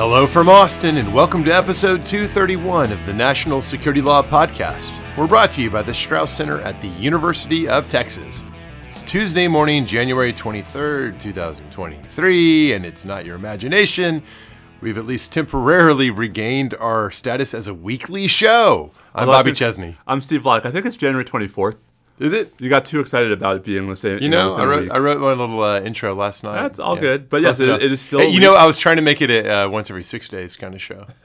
Hello from Austin, and welcome to episode 231 of the National Security Law Podcast. We're brought to you by the Strauss Center at the University of Texas. It's Tuesday morning, January 23rd, 2023, and it's not your imagination. We've at least temporarily regained our status as a weekly show. I'm Bobby Chesney. I'm Steve Vladeck. I think it's January 24th. Is it? You got too excited about it being the same. You know, I wrote week. I wrote my little uh, intro last night. That's all good. But yes, it- it is still Hey, you know. I was trying to make it a uh, once every six days kind of show.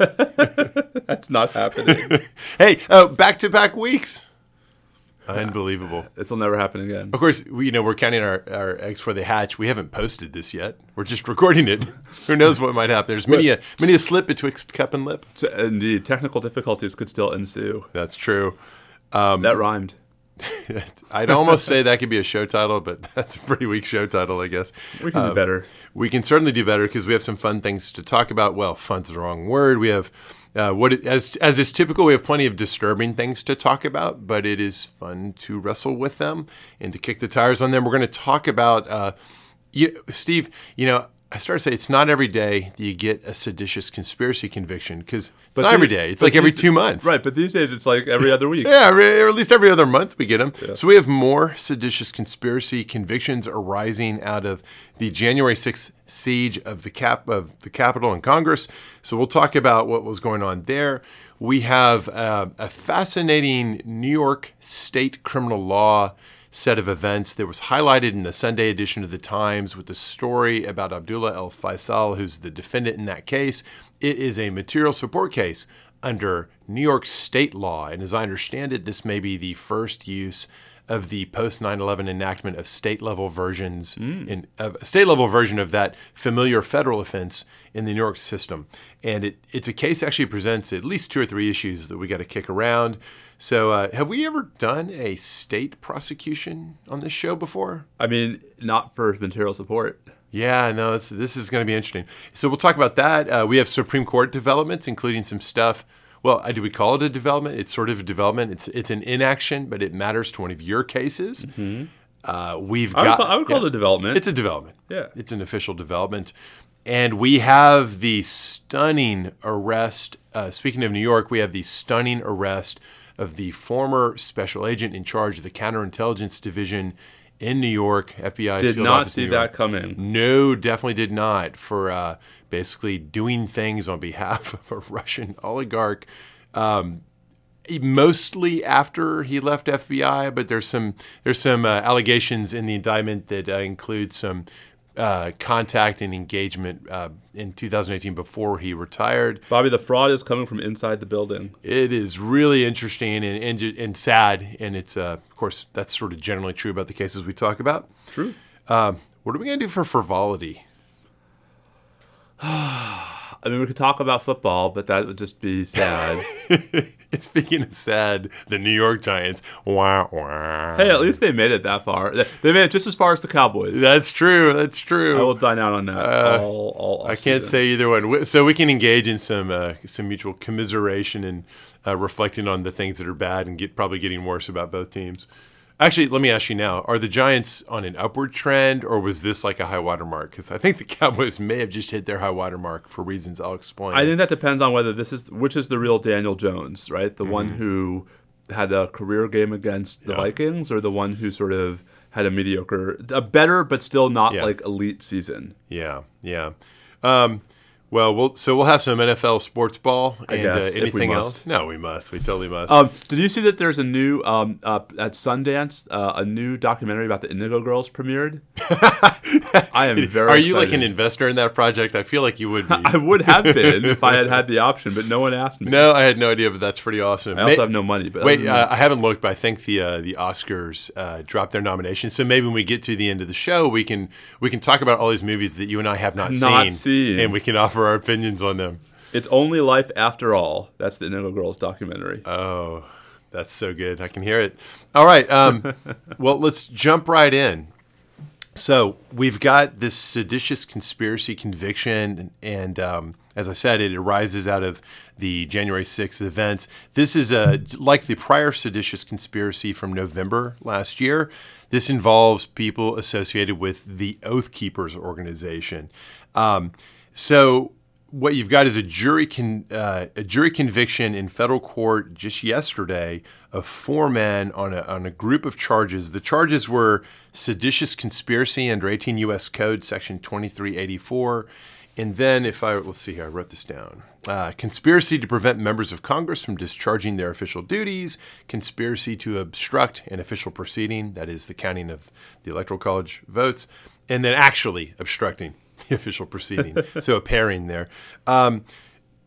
That's not happening. hey, uh, back to back weeks. Unbelievable. this will never happen again. Of course, we, you know we're counting our, our eggs before they hatch. We haven't posted this yet. We're just recording it. Who knows what might happen? There's many a many a slip betwixt cup and lip. So, indeed, technical difficulties could still ensue. That's true. that rhymed. I'd almost say that could be a show title, but that's a pretty weak show title, I guess. We can do better. We can certainly do better because we have some fun things to talk about. Well, fun's the wrong word. We have uh, what it, as as is typical. We have plenty of disturbing things to talk about, but it is fun to wrestle with them and to kick the tires on them. We're going to talk about uh, you, Steve. You know, I started to say it's not every day that you get a seditious conspiracy conviction because it's not the- every day. It's but like every these- two months, Right, but these days it's like every other week. yeah, or at least every other month we get them. So we have more seditious conspiracy convictions arising out of the January 6th siege of the cap of the Capitol and Congress. So we'll talk about what was going on there. We have uh, a fascinating New York state criminal law set of events that was highlighted in the Sunday edition of the Times with the story about Abdullah El Faisal, who's the defendant in that case. It is a material support case under New York state law. And as I understand it, this may be the first use of the post 9 11 enactment of state level versions, in of a state level version of that familiar federal offense in the New York system. And it, it's a case that actually presents at least two or three issues that we got to kick around. So, uh, have we ever done a state prosecution on this show before? I mean, not for material support. Yeah, no, this, this is going to be interesting. So we'll talk about that. Uh, we have Supreme Court developments, including some stuff. Well, uh, do we call it a development? It's sort of a development. It's it's an inaction, but it matters to one of your cases. Uh, we've Mm-hmm. I would got. call, I would call yeah. it a development. It's a development. Yeah. It's an official development. And we have the stunning arrest. Uh, speaking of New York, we have the stunning arrest of the former special agent in charge of the counterintelligence division in New York, FBI Did not see that York. coming. No, definitely did not. For uh, basically doing things on behalf of a Russian oligarch. Um, mostly after he left FBI, but there's some there's some uh, allegations in the indictment that uh, include some uh, contact and engagement uh, in 2018 before he retired. Bobby, the fraud is coming from inside the building. It is really interesting and and, and sad, and it's uh, of course that's sort of generally true about the cases we talk about. True. Um, what are we gonna do for frivolity? I mean, we could talk about football, but that would just be sad. Speaking of sad, the New York Giants. Wah, wah. hey, at least they made it that far. They made it just as far as the Cowboys. That's true. That's true. I will dine out on that Uh, all, all I can't say either one. So we can engage in some uh, some mutual commiseration and uh, reflecting on the things that are bad and get probably getting worse about both teams. Actually, let me ask you now: Are the Giants on an upward trend, or was this like a high water mark? Because I think the Cowboys may have just hit their high water mark for reasons I'll explain. I think that depends on whether this is which is the real Daniel Jones, right? The one Mm-hmm. who had a career game against the Yeah. Vikings, or the one who sort of had a mediocre, a better but still not Yeah. like elite season. yeah, yeah. Um, well, we'll so we'll have some NFL sports ball and guess, uh, anything else. No, we must. We totally must. Um, did you see that there's a new um, uh, at Sundance uh, a new documentary about the Indigo Girls premiered? I am very. Are you like an investor in that project? I feel like you would be. I would have been if I had had the option, but no one asked me. no, I had no idea, but that's pretty awesome. I also May- have no money. But Wait, uh, I haven't looked, but I think the uh, the Oscars uh, dropped their nominations. So maybe when we get to the end of the show, we can we can talk about all these movies that you and I have not, Not seen, seen. and we can offer our opinions on them. it's only life after all. That's the Indigo Girls documentary. Oh, that's so good! I can hear it. All right, um, well, let's jump right in. So we've got this seditious conspiracy conviction, and um, as I said, it arises out of the January 6th events. This is a like the prior seditious conspiracy from November last year. This involves people associated with the Oath Keepers organization. Um, so what you've got is a jury con, uh, a jury conviction in federal court just yesterday of four men on a, on a group of charges. The charges were seditious conspiracy under 18 U.S. Code Section 2384, and then if I let's see here, I wrote this down: uh, conspiracy to prevent members of Congress from discharging their official duties, conspiracy to obstruct an official proceeding, that is the counting of the electoral college votes, and then actually obstructing the official proceeding. so a pairing there. Um,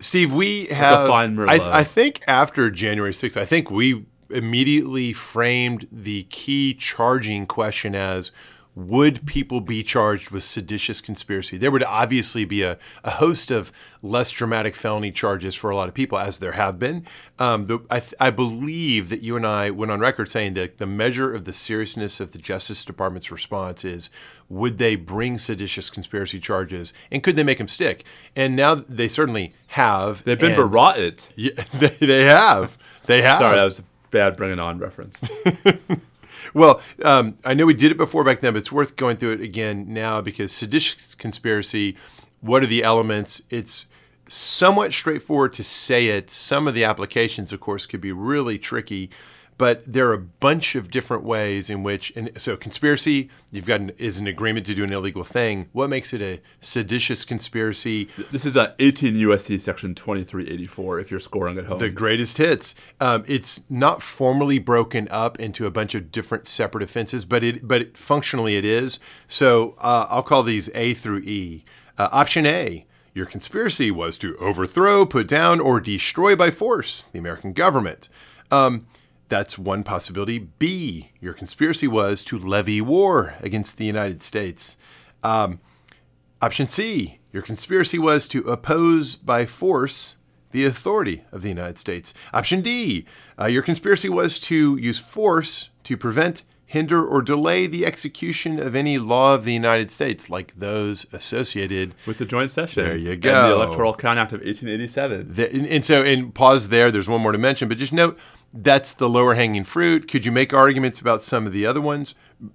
Steve, we have. fine I, I think after January 6th, I think we immediately framed the key charging question as would people be charged with seditious conspiracy? There would obviously be a, a host of less dramatic felony charges for a lot of people, as there have been. Um, I, th- I believe that you and I went on record saying that the measure of the seriousness of the Justice Department's response is would they bring seditious conspiracy charges and could they make them stick? And now they certainly have. They've been berated. Yeah, they, they have. They have. Sorry, that was a bad bringing on reference. Well, um, I know we did it before back then, but it's worth going through it again now because seditious conspiracy. What are the elements? It's somewhat straightforward to say it. Some of the applications, of course, could be really tricky, but there are a bunch of different ways in which. And so, conspiracy, you've got an, is an agreement to do an illegal thing. What makes it a seditious conspiracy? this is a 18 USC section 2384. If you're scoring at home, The greatest hits. Um, it's not formally broken up into a bunch of different separate offenses, but it but it, functionally it is. So uh, I'll call these A through E. Uh, option A. Your conspiracy was to overthrow, put down, or destroy by force the American government. Um, that's one possibility. B. Your conspiracy was to levy war against the United States. Um, Option C, your conspiracy was to oppose by force the authority of the United States. Option D, uh, your conspiracy was to use force to prevent, hinder, or delay the execution of any law of the United States, like those associated. with the joint session. There you And go. the Electoral Count Act of 1887. The, and, and so, and pause there. There's one more to mention, but just note that's the lower hanging fruit. Could you make arguments about some of the other ones?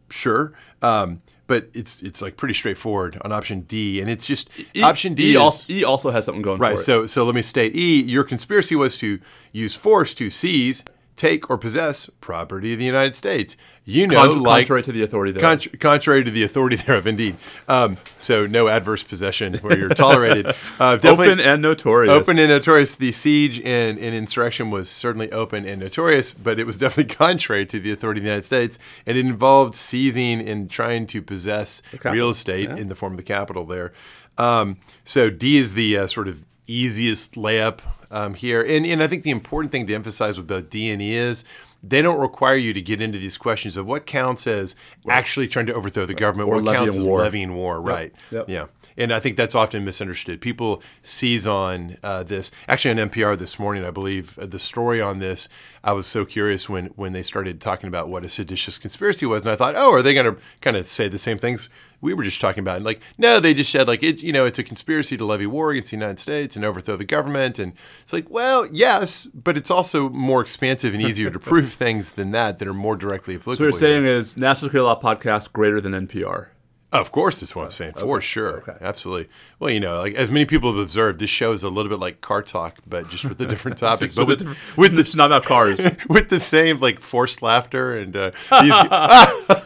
Sure. Um, but it's it's like pretty straightforward on option D, and it's just option D E is also, e also has something going Right. for it. Right. So so let me state E. Your conspiracy was to use force to seize, take, or possess property of the United States. You know, Contra- like contrary to the authority there. Contr- contrary to the authority thereof, indeed. Um, so no adverse possession where you're tolerated. Uh, Open and notorious. Open and notorious. The siege and, and insurrection was certainly open and notorious, but it was definitely contrary to the authority of the United States, and it involved seizing and trying to possess real estate yeah. in the form of the Capitol there. Um, so D is the uh, sort of easiest layup um, here, and and I think the important thing to emphasize with both D and E is. They don't require you to get into these questions of what counts as actually trying to overthrow the government, Or what counts levying as war. levying war, right? Yep. Yeah. And I think that's often misunderstood. People seize on uh, this. Actually, on NPR this morning, I believe uh, the story on this. I was so curious when when they started talking about what a seditious conspiracy was, and I thought, oh, are they going to kind of say the same things we were just talking about? And like, no, they just said like it. You know, it's a conspiracy to levy war against the United States and overthrow the government. And it's like, well, yes, but it's also more expansive and easier to prove things than that that are more directly applicable. So what you're saying is National Security Law podcast greater than NPR. Of course, that's what I'm saying. For sure, absolutely. Well, you know, like as many people have observed, this show is a little bit like car talk, but just with a different topic, but with, with, with the it's not about cars. with the same like forced laughter and uh, these.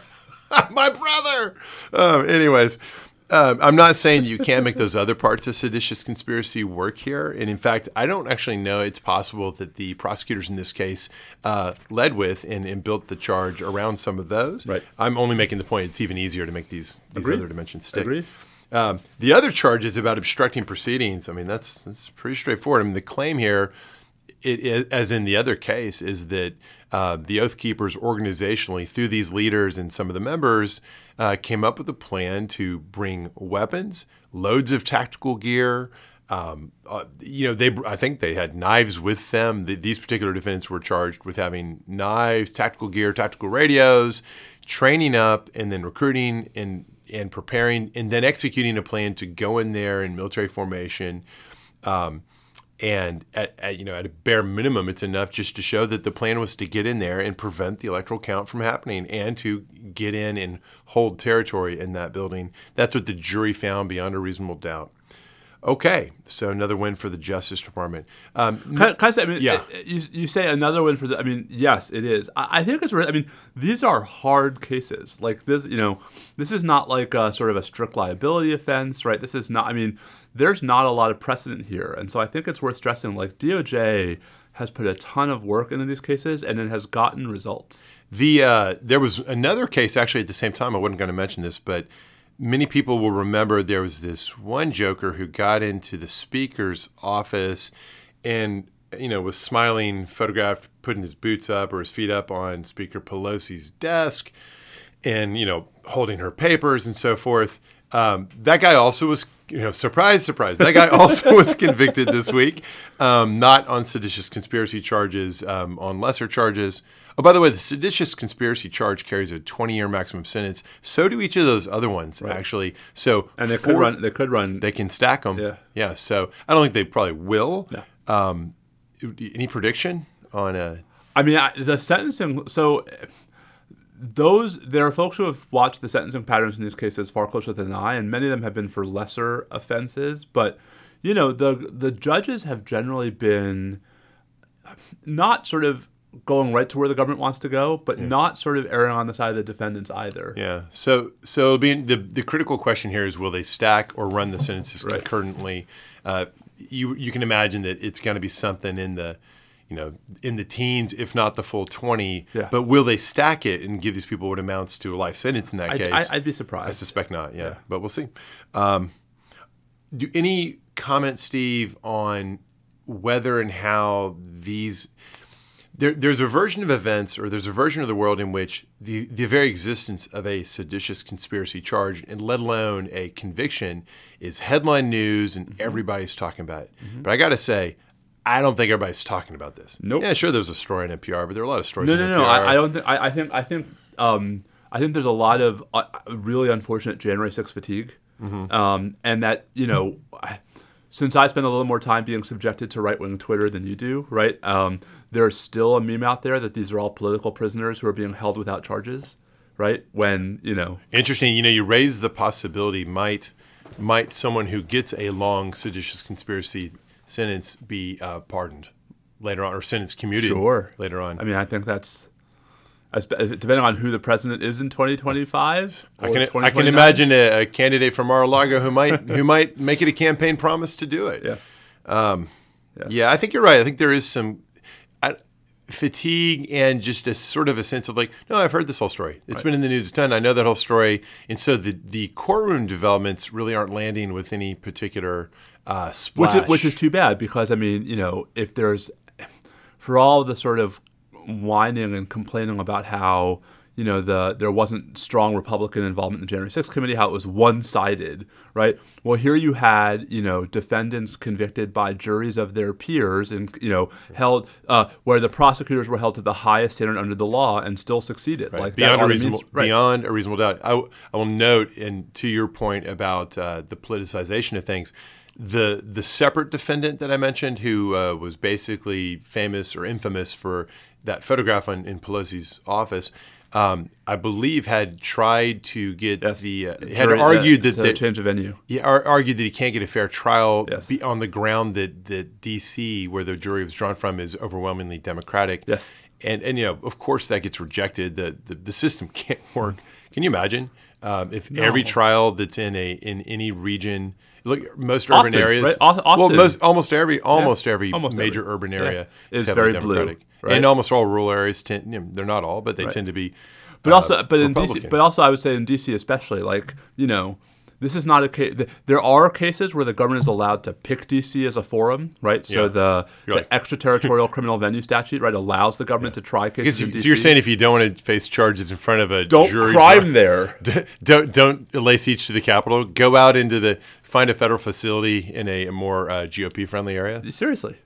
my brother. Um, anyways, um, I'm not saying you can't make those other parts of seditious conspiracy work here, and in fact, I don't actually know it's possible that the prosecutors in this case uh, led with and, and built the charge around some of those. Right. I'm only making the point it's even easier to make these these Agreed. other dimensions stick. Agreed. Um, the other charge is about obstructing proceedings. I mean, that's that's pretty straightforward. I mean, the claim here, it, it, as in the other case, is that uh, the Oath Keepers organizationally, through these leaders and some of the members, uh, came up with a plan to bring weapons, loads of tactical gear. Um, uh, you know, they I think they had knives with them. The, these particular defendants were charged with having knives, tactical gear, tactical radios, training up, and then recruiting and and preparing, and then executing a plan to go in there in military formation. Um, and at, at, you know at a bare minimum, it's enough just to show that the plan was to get in there and prevent the electoral count from happening, and to get in and hold territory in that building. That's what the jury found beyond a reasonable doubt. Okay, so another win for the Justice Department. Um, Can, can I say? I mean, Yeah. you, you say another win for the. I mean, yes, it is. I, I think it's. I mean, these are hard cases. Like this, you know, this is not like a sort of a strict liability offense, right? This is not. I mean, there's not a lot of precedent here, and so I think it's worth stressing. Like DOJ has put a ton of work into these cases, and it has gotten results. The uh, there was another case actually at the same time. I wasn't going to mention this, but many people will remember there was this one joker who got into the speaker's office and you know was smiling, photographed, putting his boots up or his feet up on Speaker Pelosi's desk, and you know holding her papers and so forth. Um, that guy also was, you know, surprise, surprise. That guy also was convicted this week, um, not on seditious conspiracy charges, um, on lesser charges. Oh, by the way, the seditious conspiracy charge carries a 20-year maximum sentence. So do each of those other ones, actually. So And they could run. They could run. They can stack them. Yeah. yeah. So I don't think they probably will. No. Um, any prediction on a? I mean, I, the sentencing. So those there are folks who have watched the sentencing patterns in these cases far closer than I, and many of them have been for lesser offenses. But you know, the the judges have generally been not sort of going right to where the government wants to go, but not sort of erring on the side of the defendants either. Yeah. So so it'll the the critical question here is will they stack or run the sentences Right. concurrently? Uh, you you can imagine that it's going to be something in the you know in the teens, if not the full twenty. Yeah. But will they stack it and give these people what amounts to a life sentence in that I'd, case? I, I'd be surprised. I suspect not. Yeah, but we'll see. Um, do any comment, Steve, on whether and how these there, there's a version of events or there's a version of the world in which the, the very existence of a seditious conspiracy charge and let alone a conviction is headline news and Mm-hmm. everybody's talking about it. But I got to say, I don't think everybody's talking about this. Nope. Yeah, sure. There's a story in NPR, but there are a lot of stories. No, in no, no. I, I don't think. I, I think. I think. Um, I think there's a lot of uh, really unfortunate January 6 fatigue, um, and that you know, I- since I spend a little more time being subjected to right wing Twitter than you do, right? Um, there's still a meme out there that these are all political prisoners who are being held without charges, right? When you know, Interesting. You know, you raise the possibility might might someone who gets a long seditious conspiracy sentence be uh, pardoned later on, or sentence commuted Sure. later on. I mean, I think that's. as- Depending on who the president is in 2025, I can I can imagine a, a candidate from Mar-a-Lago who might who might make it a campaign promise to do it. Yes. Yeah, I think you're right. I think there is some I, fatigue and just a sort of a sense of like, no, I've heard this whole story. It's been in the news a ton. I know that whole story, and so the the courtroom developments really aren't landing with any particular uh, which is, which is too bad because I mean, you know, if there's for all the sort of whining and complaining about how you know the there wasn't strong Republican involvement in the January 6th committee, how it was one sided, right? Well, here you had you know defendants convicted by juries of their peers and you know held uh, where the prosecutors were held to the highest standard under the law and still succeeded. Like that beyond a it means- reasonable right. beyond a reasonable doubt. I, w- I will note, and to your point about uh, the politicization of things, the the separate defendant that I mentioned, who uh, was basically famous or infamous for that photograph on, in Pelosi's office. Um, I believe had tried to get Yes. the uh, had argued that, change of venue. he ar- argued that he can't get a fair trial Yes. be on the ground that, that D.C., where the jury was drawn from, is overwhelmingly Democratic. Yes. And, and you know, of course, that gets rejected. The, the, the system can't work. Can you imagine um, if every trial that's in a in any region, look, most urban Austin, areas, right? Au- well, most almost every almost every Almost major every. urban Yeah. area Is heavily very blue, right? and almost all rural areas tend. You know, they're not all, but they tend to be. But uh, also, but in DC, but also, I would say in DC especially, like you know, this is not a case. There are cases where the government is allowed to pick DC as a forum, right? So Yeah. the, You're the like- extraterritorial criminal venue statute, right, allows the government to try cases you- DC. so you're saying if you don't want to face charges in front of a don't jury crime there. Don't don't lay siege to the Capitol. Go out into the find a federal facility in a, a more uh, GOP friendly area. Seriously,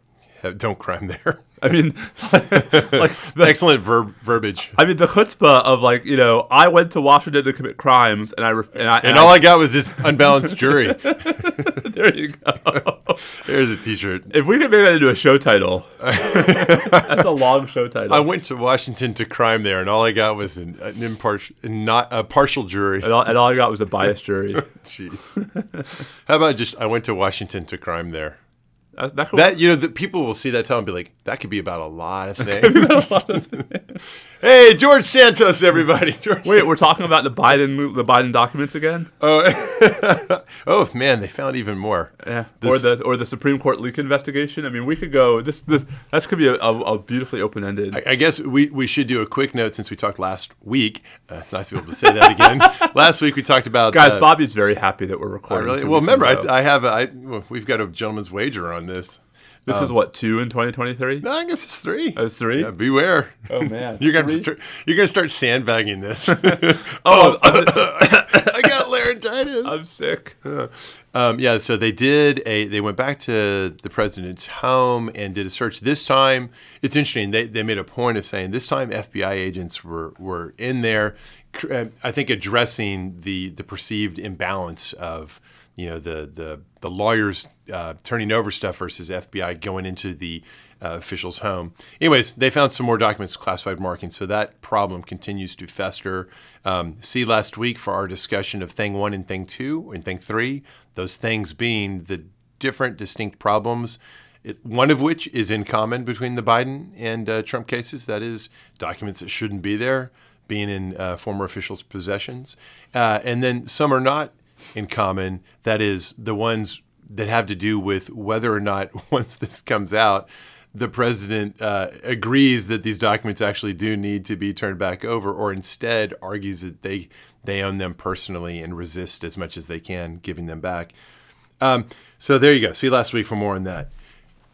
Don't crime there. I mean, like the, Excellent verb verbiage. I mean the chutzpah of like you know, I went to Washington to commit crimes, and I ref- and I And all I got was this unbalanced jury. there you go. There's a T-shirt. If we could make that into a show title, that's a long show title. I went to Washington to crime there, and all I got was an, an impartial, not a partial jury. and, all, and all I got was a biased jury. Jeez. How about just I went to Washington to crime there? That, that could That you know, the people will see that title and be like, that could be about a lot of things. hey, George Santos, everybody. George Wait, we're talking about the Biden the Biden documents again? Oh, oh man, they found even more. Yeah, This- or the or the Supreme Court leak investigation. I mean, we could go. This this that could be a, a, a beautifully open ended. I, I guess we, we should do a quick note since we talked last week. Uh, it's nice to be able to say that again. last week we talked about Guys, uh, Bobby's very happy that we're recording. really, well, remember, in a row. I, I have a, I, well, we've got a gentleman's wager on this. this is what two in 2023. No, I guess it's three. Oh, it's three? Yeah, beware. Oh man, You're gonna Three? start, you're gonna start sandbagging this. Oh, I'm, I got laryngitis. I'm sick. Um, yeah, so they did a. They went back to the president's home and did a search. This time, it's interesting. They, they made a point of saying this time FBI agents were were in there. uh, I think addressing the the perceived imbalance of you know the the the lawyers uh, turning over stuff versus FBI going into the uh, official's home. Anyways, they found some more documents, classified markings, so that problem continues to fester. Um, see last week for our discussion of thing one and thing two and thing three. Those things being the different, distinct problems. It, one of which is in common between the Biden and uh, Trump cases. That is documents that shouldn't be there being in uh, former officials' possessions, uh, and then some are not in common. That is the ones that have to do with whether or not once this comes out, the president uh, agrees that these documents actually do need to be turned back over, or instead argues that they they own them personally and resist as much as they can giving them back. Um, so there you go. See you last week for more on that.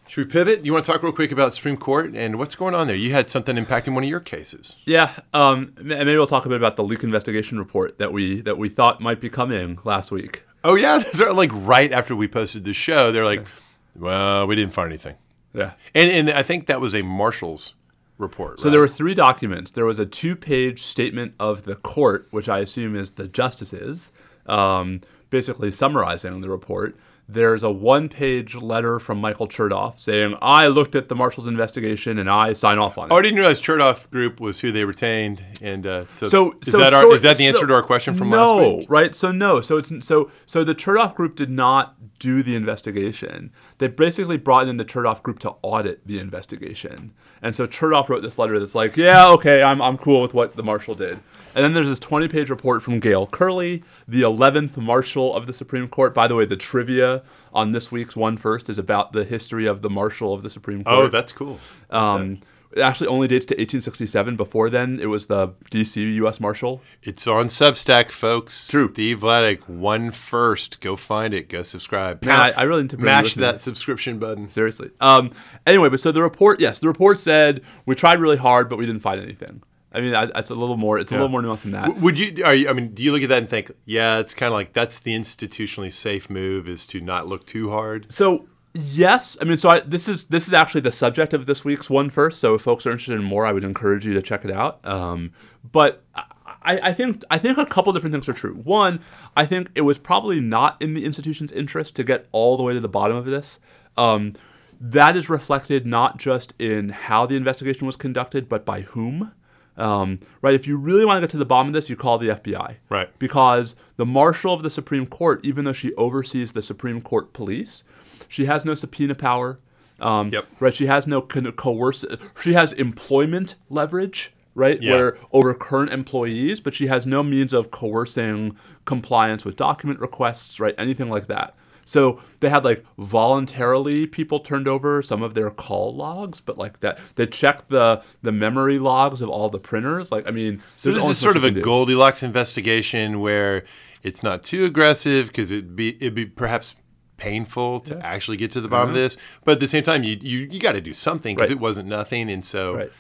Should we pivot? You want to talk real quick about Supreme Court and what's going on there? You had something impacting one of your cases. Yeah, um, and maybe we'll talk a bit about the leak investigation report that we that we thought might be coming last week. Oh yeah, those are like right after we posted the show. They're like, well, we didn't find anything, Yeah. and and I think that was a Marshal's report. So there were three documents. There was a two-page statement of the court, which I assume is the justices, um, basically summarizing the report. There's a one-page letter from Michael Chertoff saying, "I looked at the Marshal's investigation and I sign off on it." I didn't realize Chertoff Group was who they retained, and uh, so, So, is so that our, sort- is that the answer so- to our question from no, last week? No, right? So no, so it's so so the Chertoff Group did not do the investigation. They basically brought in the Chertoff Group to audit the investigation, and so Chertoff wrote this letter that's like, yeah, okay, I'm I'm cool with what the marshal did. And then there's this 20-page report from Gail Curley, the 11th Marshal of the Supreme Court. By the way, the trivia on this week's One First is about the history of the Marshal of the Supreme Court. Oh, that's cool. Um, it actually only dates to 1867. Before then, it was the D.C. U.S. Marshal. It's on Substack, folks. True. Steve Vladeck, one first. Go find it. Go subscribe. Man, I, I really need to mash that subscription button. Seriously. Um, anyway, but so the report, yes, the report said we tried really hard, but we didn't find anything. I mean, that's a little more. It's a little more nuanced than that. Would you? Are you? I mean, do you look at that and think, yeah, it's kind of like that's the institutionally safe move is to not look too hard. So yes, I mean, so I, this is this is actually the subject of this week's one first. So if folks are interested in more, I would encourage you to check it out. Um, but I, I think I think a couple different things are true. One, I think it was probably not in the institution's interest to get all the way to the bottom of this. Um, that is reflected not just in how the investigation was conducted, but by whom. Um, right? If you really want to get to the bottom of this, you call the FBI. Right. Because the marshal of the Supreme Court, even though she oversees the Supreme Court police, she has no subpoena power. Um, Yep. Right. She has no con- coercive. She has employment leverage. Right. Yeah. Where over current employees, but she has no means of coercing compliance with document requests. Right. Anything like that. So they had like voluntarily people turned over some of their call logs, but like that they checked the the memory logs of all the printers. Like I mean, So this is sort of a. Goldilocks investigation where it's not too aggressive because it'd be it'd be perhaps painful to actually get to the bottom of mm-hmm. this, but at the same time, you you, you got to do something because. Right. it wasn't nothing, and so Right.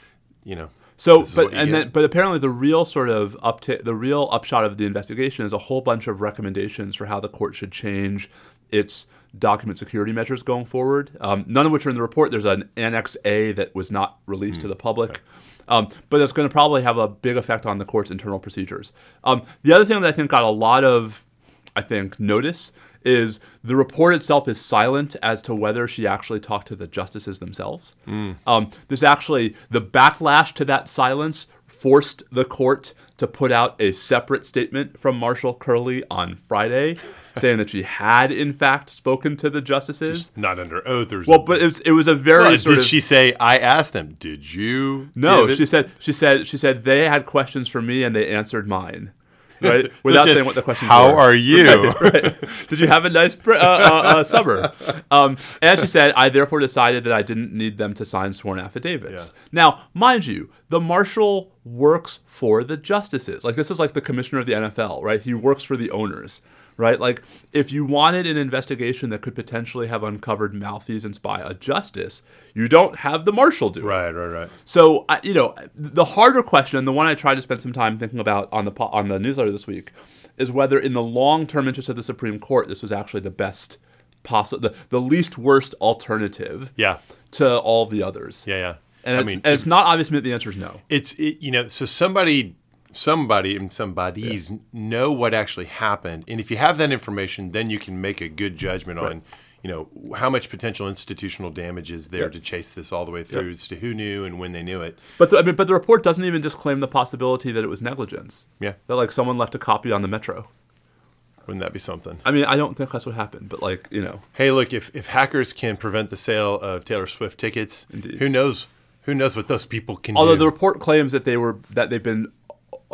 you know. So, but and get. then, but apparently, the real sort of upta- the real upshot of the investigation is a whole bunch of recommendations for how the court should change its document security measures going forward. Um, none of which are in the report. There's an Annex A that was not released Hmm. to the public. Um, but it's going to probably have a big effect on the court's internal procedures. Um, the other thing that I think got a lot of, I think, notice is the report itself is silent as to whether she actually talked to the justices themselves. Um, this actually, the backlash to that silence forced the court to put out a separate statement from Marshal Curley on Friday, saying that she had in fact spoken to the justices. Not under oath or Well, but it was, it was a very Well, did of she say? I asked them. Did you? no. give it?" She said she said she said they had questions for me and they answered mine. Right, without saying what the questions How were. are you? right. Did you have a nice pr- uh, uh, uh, summer? Um, and she said, I therefore decided that I didn't need them to sign sworn affidavits. Now, mind you, the marshal works for the justices. Like, this is like the commissioner of the NFL, right? He works for the owners, right? Like, if you wanted an investigation that could potentially have uncovered malfeasance by a justice, you don't have the marshal do it. right, right, right. So, I- you know, the harder question, and the one I tried to spend some time thinking about on the po- on the newsletter this week, is whether, in the long term interest of the Supreme Court, this was actually the best possible, the, the least worst alternative Yeah, to all the others. yeah, yeah. And, I it's, mean, and it's not obvious to me that the answer is no. it's it, you know, so somebody, somebody, and somebody's know what actually happened, and if you have that information, then you can make a good judgment on. You know how much potential institutional damage is there to chase this all the way through as to who knew and when they knew it. But the, I mean, but the report doesn't even disclaim the possibility that it was negligence. Yeah, That like someone left a copy on the metro. wouldn't that be something? I mean, I don't think that's what happened, but like you know, Hey, look, if, if hackers can prevent the sale of Taylor Swift tickets, who knows? Who knows what those people can do? Although do? the report claims that they were that they've been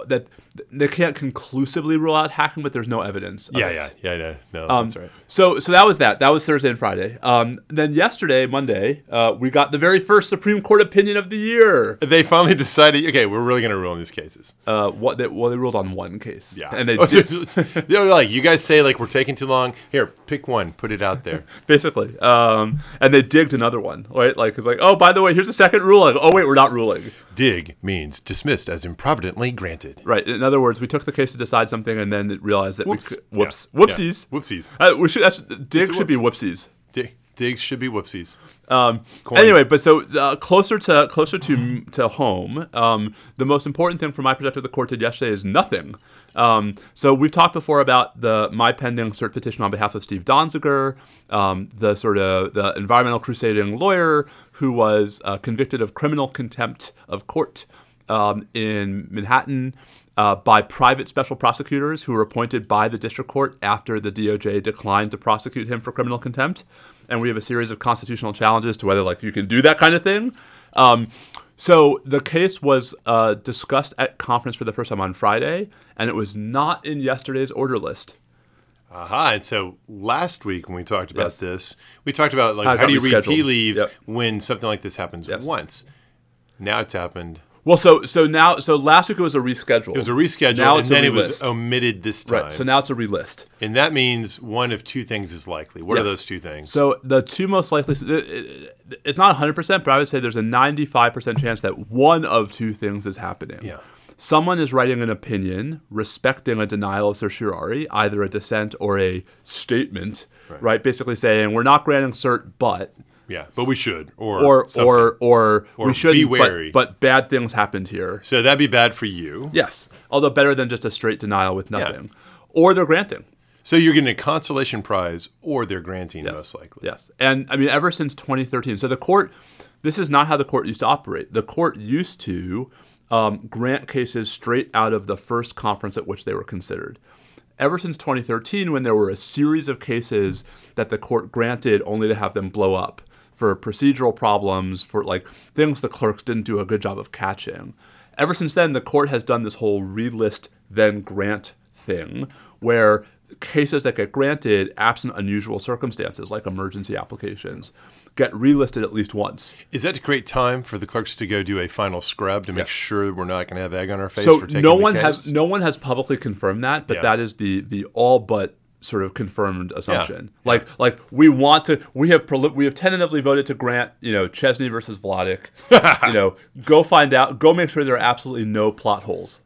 that they can't conclusively rule out hacking, but there's no evidence. of yeah, yeah, yeah, yeah, no, Um, that's right. So, so that was that. That was Thursday and Friday. Um, then yesterday, Monday, uh, we got the very first Supreme Court opinion of the year. They finally decided, okay, we're really going to rule on these cases. Uh, what? They, well, they ruled on one case. Yeah, and they Oh, did, they were like, you guys say like we're taking too long. Here, pick one, put it out there. basically. Um, and they digged another one, right? Like it's like, oh, by the way, here's a second ruling. Oh, wait, we're not ruling. Dig means dismissed as improvidently granted. Right. In other words, we took the case to decide something, and then realized that Whoops. we could, whoops, Yeah. whoopsies, Yeah. Whoopsies. Uh, we should. That's, dig should be whoopsies. Dig, digs should be whoopsies. Um, anyway, but so uh, closer to closer to to home, um, the most important thing from my perspective, the court did yesterday is nothing. Um, so we've talked before about the my pending cert petition on behalf of Steve Donziger, um, the sort of the environmental crusading lawyer who was uh, convicted of criminal contempt of court um, in Manhattan. Uh, by private special prosecutors who were appointed by the district court after the DOJ declined to prosecute him for criminal contempt and we have a series of constitutional challenges to whether like you can do that kind of thing. Um, so the case was uh, discussed at conference for the first time on Friday, and it was not in yesterday's order list. Aha! And so last week when we talked about Yes. this, we talked about like How how, do you read tea leaves Yep. when something like this happens Yes. once. Now it's happened. Well, so so now so last week it was a reschedule. It was a reschedule, Now and then it was relist. omitted this time. right. So now it's a relist. and that means one of two things is likely. What are those two things? So the two most likely, it- it- it's not 100%, but I would say there's a 95% chance that one of two things is happening. Yeah. Someone is writing an opinion respecting a denial of certiorari, either a dissent or a statement, right? Basically saying, we're not granting cert, but, yeah, but we should, or or, or, or, Or we should be wary. but bad things happened here. so that'd be bad for you. Yes. Although better than just a straight denial with nothing. Or they're granting. So you're getting a consolation prize, or they're granting most likely. Yes. And I mean, ever since 2013, so the court, this is not how the court used to operate. The court used to um, grant cases straight out of the first conference at which they were considered. Ever since 2013, when there were a series of cases that the court granted only to have them blow up for procedural problems, for like things the clerks didn't do a good job of catching. Ever since then, the court has done this whole relist then grant thing where cases that get granted absent unusual circumstances like emergency applications get relisted at least once. Is that to create time for the clerks to go do a final scrub to make Yes. sure we're not going to have egg on our face So for taking no the one case? has no one has publicly confirmed that, but Yeah. that is the the all but sort of confirmed assumption. Like like we want to we have proli- we have tentatively voted to grant, you know, Chesney versus Vladeck. you know, go find out, go make sure there are absolutely no plot holes.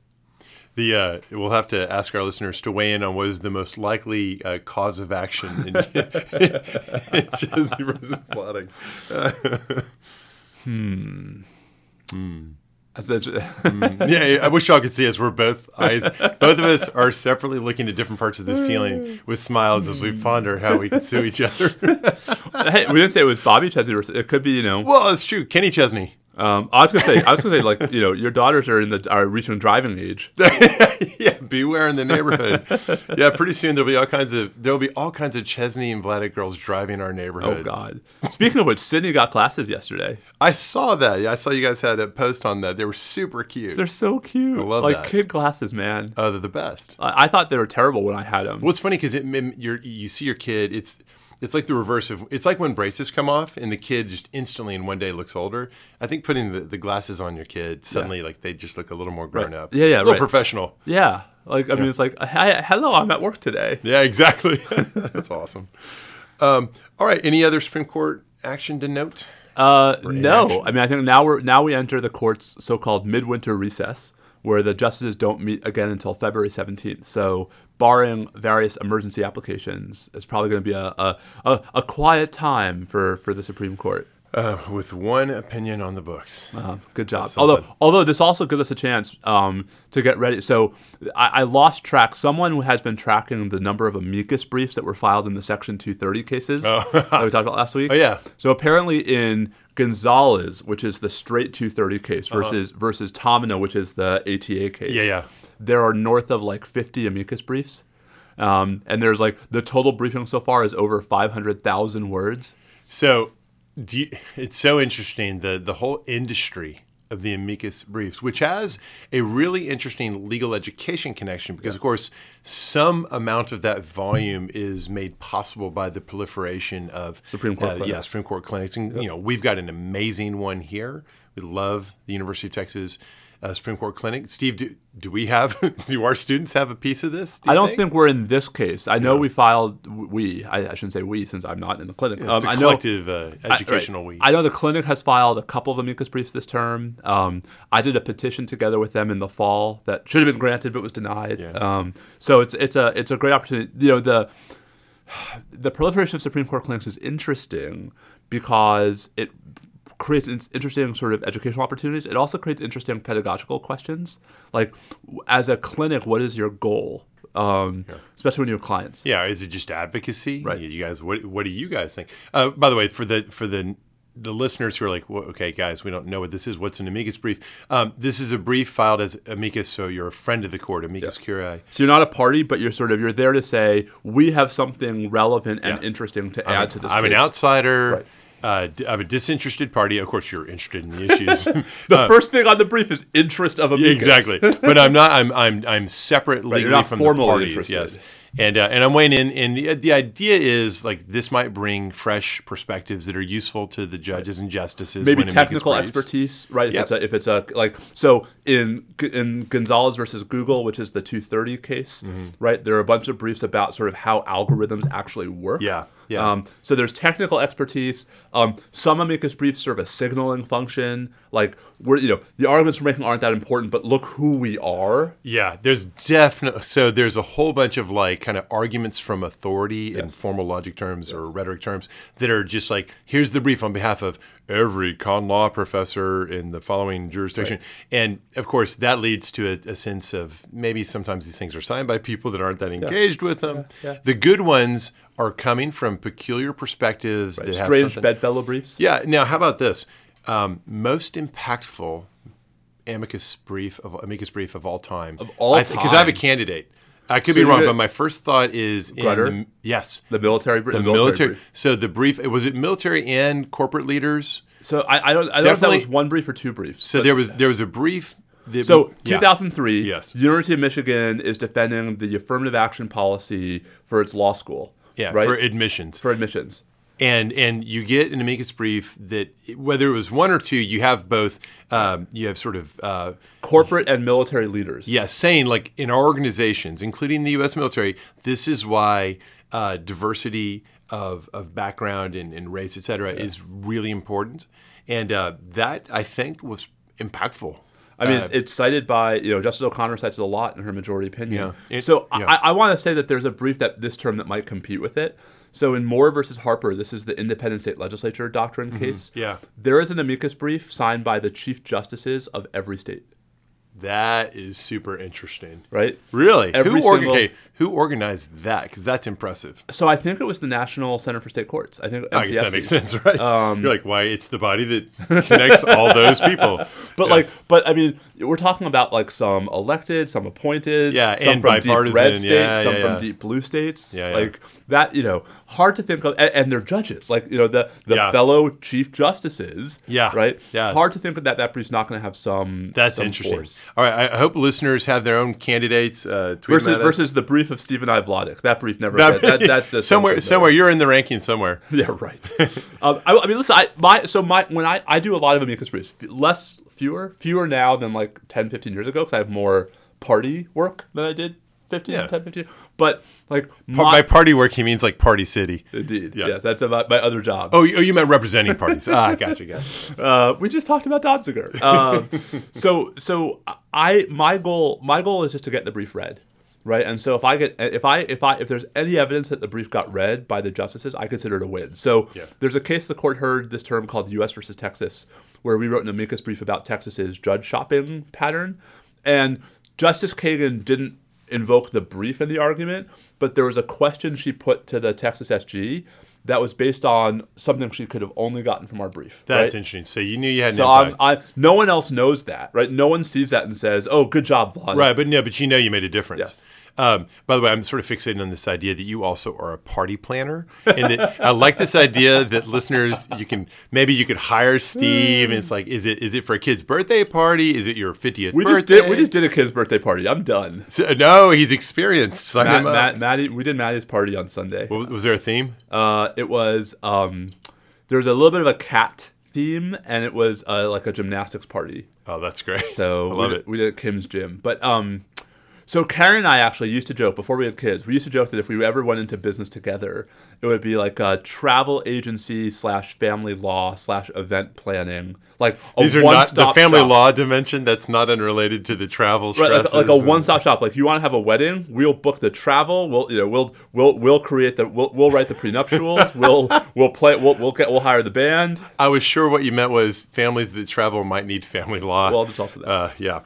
The uh, we'll have to ask our listeners to weigh in on what is the most likely uh, cause of action in, in Chesney versus Vladeck. Mm, yeah, yeah, I wish y'all could see us. We're both eyes. Both of us are separately looking at different parts of the ceiling with smiles as we ponder how we could sue each other. hey, we didn't say it was Bobby Chesney. It could be, you know. well, it's true. Kenny Chesney. Um, I was gonna say, I was gonna say, like, you know, your daughters are in the are reaching driving age. yeah, beware in the neighborhood. yeah, pretty soon there'll be all kinds of there'll be all kinds of Chesney and Vladeck girls driving our neighborhood. Oh God! Speaking of which, Sydney got classes yesterday. I saw that. Yeah, I saw you guys had a post on that. They were super cute. They're so cute. I love like that. kid glasses, man. Oh, they're the best. I, I thought they were terrible when I had them. Well, it's funny because it, you're, you see your kid. It's it's like the reverse of it's like when braces come off and the kid just instantly in one day looks older. I think putting the, the glasses on your kid suddenly like they just look a little more grown Right. up. Yeah, yeah, a little right. professional. Yeah, like I mean, it's like, hi, hello, I'm at work today. Yeah, exactly. That's awesome. Um, all right. Any other Supreme Court action to note? Uh, no. I mean, I think now we're now we enter the court's so-called midwinter recess, where the justices don't meet again until February seventeenth. So, barring various emergency applications, it's probably going to be a, a, a, a quiet time for, for the Supreme Court. Uh, with one opinion on the books. Uh, good job. Although, although this also gives us a chance um, to get ready. So, I, I lost track. Someone has been tracking the number of amicus briefs that were filed in the Section 230 cases that we talked about last week. Oh, yeah. So apparently, in Gonzalez, which is the straight 230 case, versus versus Taamneh, which is the ATA case. Uh-huh. Yeah, yeah. There are north of like 50 amicus briefs. Um, and there's like the total briefing so far is over 500,000 words. So, do you, it's so interesting the the whole industry of the amicus briefs, which has a really interesting legal education connection, because of course some amount of that volume is made possible by the proliferation of Supreme Court uh, yeah, clinics. Supreme Court clinics, and you know we've got an amazing one here. We love the University of Texas. Uh, Supreme Court clinic. Steve, do, do we have? Do our students have a piece of this? do I don't think? we're in this case. I know we filed we. I, I shouldn't say we since I'm not in the clinic. it's Um, a I know collective uh, I- educational right. we. I know the clinic has filed a couple of amicus briefs this term. Um, I did a petition together with them in the fall that should have been granted but was denied. Yeah. Um, so it's it's a it's a great opportunity. You know the the proliferation of Supreme Court clinics is interesting because it creates in- interesting sort of educational opportunities. It also creates interesting pedagogical questions. Like, as a clinic, what is your goal? Um, Especially when you have clients. Yeah, is it just advocacy? Right. You guys, what what do you guys think? Uh, by the way, for the for the the listeners who are like, well, okay, guys, we don't know what this is. What's an amicus brief? Um, this is a brief filed as amicus, so you're a friend of the court, amicus curiae. So you're not a party, but you're sort of you're there to say we have something relevant and Yeah. interesting to add to this. I'm an outsider. Right. Uh, I'm a disinterested party. Of course, you're interested in the issues. The first thing on the brief is interest of amicus. exactly, but I'm not. I'm I'm I'm separate legally you're not from the parties. interested. Yes, and uh, and I'm weighing in. And the, the idea is like this might bring fresh perspectives that are useful to the judges and justices. Maybe technical expertise, right? If Yep. it's a if it's a like so in in Gonzalez versus Google, which is the 230 case, Mm-hmm. right? There are a bunch of briefs about sort of how algorithms actually work. Yeah, yeah. Um, so there's technical expertise. Um, some amicus briefs serve a signaling function. Like we're you know the arguments we're making aren't that important, but look who we are. Yeah, there's definitely so there's a whole bunch of like kind of arguments from authority in formal logic terms or rhetoric terms that are just like here's the brief on behalf of every con law professor in the following jurisdiction, and of course that leads to a, a sense of maybe sometimes these things are signed by people that aren't that engaged with them. yeah. The good ones are coming from peculiar perspectives that Strange bedfellow briefs. yeah. Now, how about this? Um, most impactful amicus brief of amicus brief of all time. Of all time? because I have a candidate. I could So be wrong, but my first thought is Grutter? the, yes, The military, br- the, military. military. brief. So the brief was it military and corporate leaders. So I, I don't I don't know if that was one brief or two briefs. So there was there was a brief. That, So yeah. 2003, Yes. University of Michigan is defending the affirmative action policy for its law school. yeah, right? for admissions. for admissions. And and you get an amicus brief that whether it was one or two, you have both. Um, you have sort of uh, Corporate and military leaders. Yeah, saying like in our organizations, including the U.S. military, this is why uh, diversity of, of background and, and race, et cetera, is really important. And uh, that, I think, was impactful. I mean, Uh, it's, it's cited by you know Justice O'Connor cites it a lot in her majority opinion. Yeah. It- so yeah. I, I want to say that there's a brief that this term that might compete with it. So in Moore versus Harper, this is the independent state legislature doctrine case. Mm-hmm. Yeah. There is an amicus brief signed by the chief justices of every state. That is super interesting. Right. Really? Every who, single- okay, who organized that? Because that's impressive. So I think it was the National Center for State Courts. I think I guess that makes sense, right? Um, You're like, why? It's the body that connects all those people. But Yes. like, but I mean, we're talking about like some elected, some appointed, Yeah, some from deep red states, yeah, some yeah, from yeah. deep blue states. Yeah. Like that, you know, hard to think of, and, and they're judges, like you know, the the fellow chief justices. Yeah, right. yeah. hard to think of that that brief's not going to have some. That's some interesting. force. All right, I hope listeners have their own candidates. Uh, Versus them at us. versus the brief of Stephen I. Vladeck. That brief never. That- that, that, that just somewhere, somewhere you're in the ranking somewhere. Yeah, right. um, I, I mean, listen, I my so my when I I do a lot of amicus briefs, less fewer fewer now than like 10, 15 years ago because I have more party work than I did 15, Yeah. 10, 15. But like my, By party work, he means like Party City. indeed, Yeah. yes, that's about my other job. Oh, you, oh, you meant representing parties. ah, gotcha, gotcha. Uh, we just talked about Danziger. Um, so so I my goal my goal is just to get the brief read, right? And so if I get if I if I if there's any evidence that the brief got read by the justices, I consider it a win. So Yeah. there's a case the court heard this term called U.S. versus Texas, where we wrote an amicus brief about Texas's judge shopping pattern, and Justice Kagan didn't invoke the brief in the argument, but there was a question she put to the Texas SG. That was based on something she could have only gotten from our brief. That's right? interesting. So you knew you had So I'm. I, no one else knows that, right? No one sees that and says, "Oh, good job, Vlad." Right, but no, but you know you made a difference. Yes. Um, by the way, I'm sort of fixated on this idea that you also are a party planner, and that I like this idea that listeners, you can maybe you could hire Steve, and it's like, is it is it for a kid's birthday party? Is it your 50th We birthday? just did. We just did a kid's birthday party. I'm done. So- no, he's experienced. Sign Matt, him up. Matt, Maddie, we did Maddie's party on Sunday. Was, was there a theme? Uh, it was um, there was a little bit of a cat theme, and it was uh, like a gymnastics party. Oh, that's great. So I we love did, it. we did Kim's gym. But um, so Karen and I actually used to joke before we had kids. We used to joke that if we ever went into business together, it would be like a travel agency slash family law slash event planning, like a These are not the family shop. law dimension. That's not unrelated to the travel Right, like, like a one-stop shop. Like if you want to have a wedding, we'll book the travel. We'll you know we'll we'll we'll create the we'll, we'll write the prenuptials. we'll we'll play. We'll we'll get we'll hire the band. I was sure what you meant was families that travel might need family law. Well, there's also that. Uh, yeah.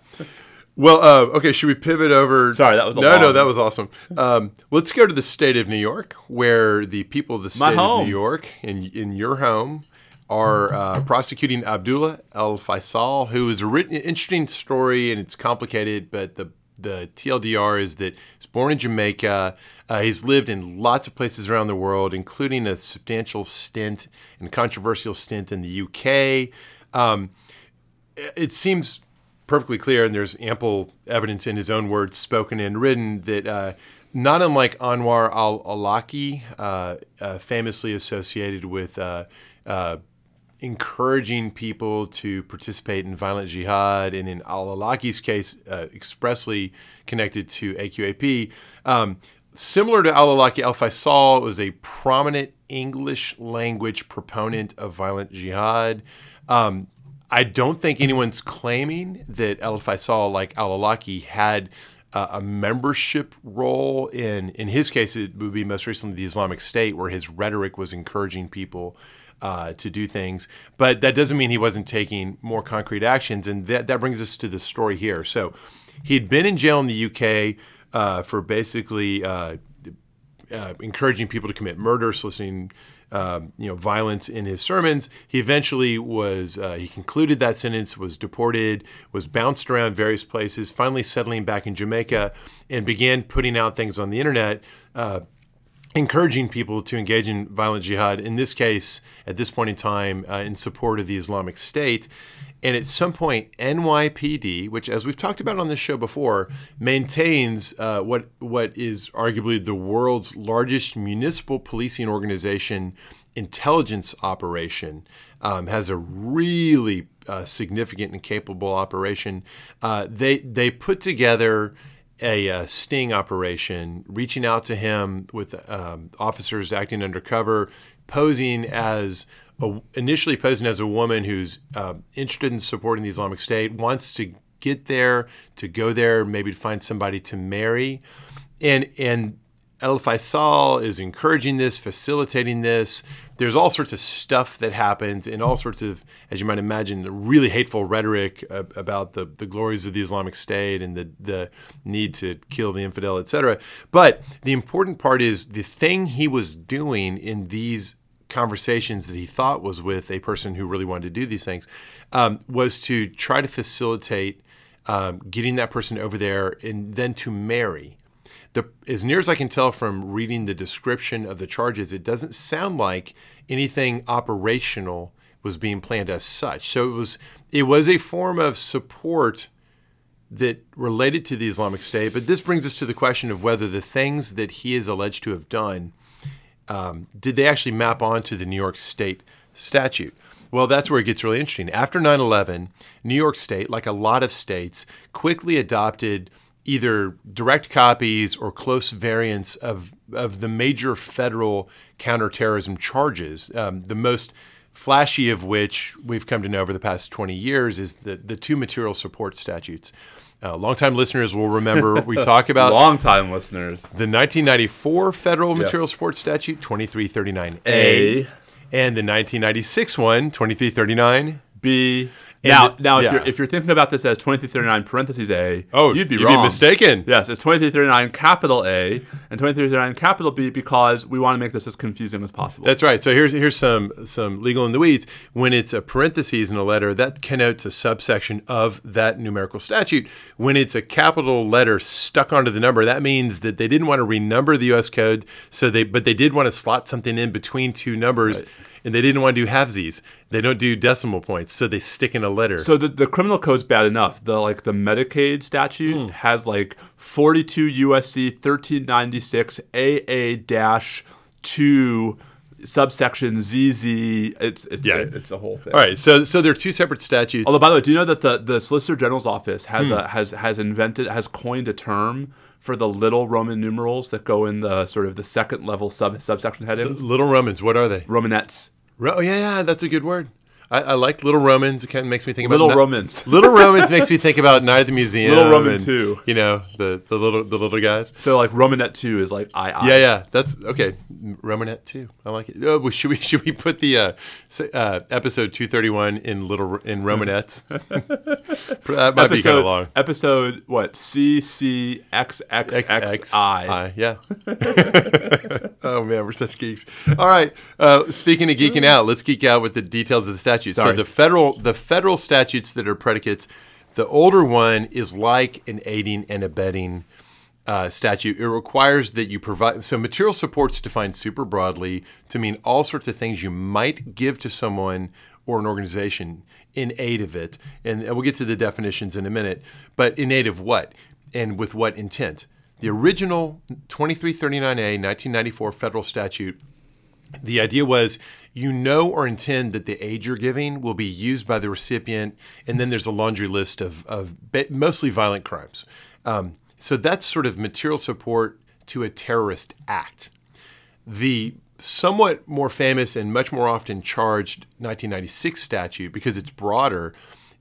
Well, uh, okay. Should we pivot over? Sorry, that was a no, no. That was awesome. Um, let's go to the state of New York, where the people of the state of. New York, in in your home, are uh, prosecuting Abdullah El Faisal, who is a written, interesting story, and it's complicated. But the the TLDR is that he's born in Jamaica. Uh, he's lived in lots of places around the world, including a substantial stint and controversial stint in the UK. Um, it seems perfectly clear, and there's ample evidence in his own words, spoken and written, that uh, not unlike Anwar al Awlaki, uh, uh, famously associated with uh, uh, encouraging people to participate in violent jihad, and in al Awlaki's case, uh, expressly connected to AQAP. Um, similar to al Awlaki, Al Faisal was a prominent English language proponent of violent jihad. Um, I don't think anyone's claiming that El Faisal, like Al Awlaki, had uh, a membership role in. In his case, it would be most recently the Islamic State, where his rhetoric was encouraging people uh, to do things. But that doesn't mean he wasn't taking more concrete actions, and that that brings us to the story here. So, he had been in jail in the UK uh, for basically. Uh, uh, encouraging people to commit murder, soliciting um, you know violence in his sermons. He eventually was uh, he concluded that sentence, was deported, was bounced around various places, finally settling back in Jamaica, and began putting out things on the internet. Uh, encouraging people to engage in violent jihad, in this case, at this point in time, uh, in support of the Islamic State. And at some point, NYPD, which, as we've talked about on this show before, maintains uh, what what is arguably the world's largest municipal policing organization intelligence operation, um, has a really uh, significant and capable operation. Uh, they they put together a uh, sting operation, reaching out to him with um, officers acting undercover, posing as a, initially posing as a woman who's uh, interested in supporting the Islamic State, wants to get there, to go there, maybe to find somebody to marry, and and El Faisal is encouraging this, facilitating this. There's all sorts of stuff that happens and all sorts of, as you might imagine, really hateful rhetoric about the, the glories of the Islamic State and the, the need to kill the infidel, etc. But the important part is the thing he was doing in these conversations that he thought was with a person who really wanted to do these things um, was to try to facilitate um, getting that person over there and then to marry. The, as near as I can tell from reading the description of the charges, it doesn't sound like anything operational was being planned as such. So it was it was a form of support that related to the Islamic State. But this brings us to the question of whether the things that he is alleged to have done um, did they actually map onto the New York State statute? Well, that's where it gets really interesting. After 9 11, New York State, like a lot of states, quickly adopted either direct copies or close variants of, of the major federal counterterrorism charges. Um, the most flashy of which we've come to know over the past 20 years is the, the two material support statutes. Uh, longtime listeners will remember we talk about Longtime listeners. the 1994 federal material support statute 2339A and the 1996 one 2339 B. Now, it- now, if you're if you're thinking about this as 2339 parentheses A, Oh, you'd be you'd wrong. be mistaken. Yes, it's 2339 capital A and 2339 capital B because we want to make this as confusing as possible. That's right. So here's here's some some legal in the weeds. When it's a parentheses in a letter, that connotes a subsection of that numerical statute. When it's a capital letter stuck onto the number, that means that they didn't want to renumber the U.S. code. So they but they did want to slot something in between two numbers, and they didn't want to do halvesies. They don't do decimal points, so they stick in a letter. So the, the criminal code's bad enough. The like the Medicaid statute Hmm. has like 42 USC 1396 AA dash two subsection ZZ. It's it's Yeah. it's the whole thing. All right. So so there are two separate statutes. Although by the way, do you know that the, the Solicitor General's office has Hmm. a, has has invented has coined a term for the little Roman numerals that go in the sort of the second level sub subsection headings? Little Romans. What are they? Romanettes. Oh yeah, yeah, that's a good word. I, I like Little Romans. It kind of makes me think about Little Ni- Romans. Little Romans makes me think about Night at the Museum. Little Roman and, too. You know the, the little the little guys. So like Romanette two is like I I. Yeah, yeah, that's okay. Romanette too. I like it. Oh, should we should we put the uh, say, uh, episode two thirty one in little in Romanettes? that might be kind of long. Episode what? C C X X X I. Yeah. oh man, we're such geeks. All right. Uh, speaking of geeking out, let's geek out with the details of the statute. So Sorry. the federal the federal statutes that are predicates, the older one is like an aiding and abetting uh, statute. It requires that you provide so material supports defined super broadly to mean all sorts of things you might give to someone or an organization in aid of it. And we'll get to the definitions in a minute. But in aid of what? And with what intent? The original 2339A 1994 federal statute the idea was you know or intend that the aid you're giving will be used by the recipient, and then there's a laundry list of, of mostly violent crimes. Um, so that's sort of material support to a terrorist act. The somewhat more famous and much more often charged 1996 statute, because it's broader,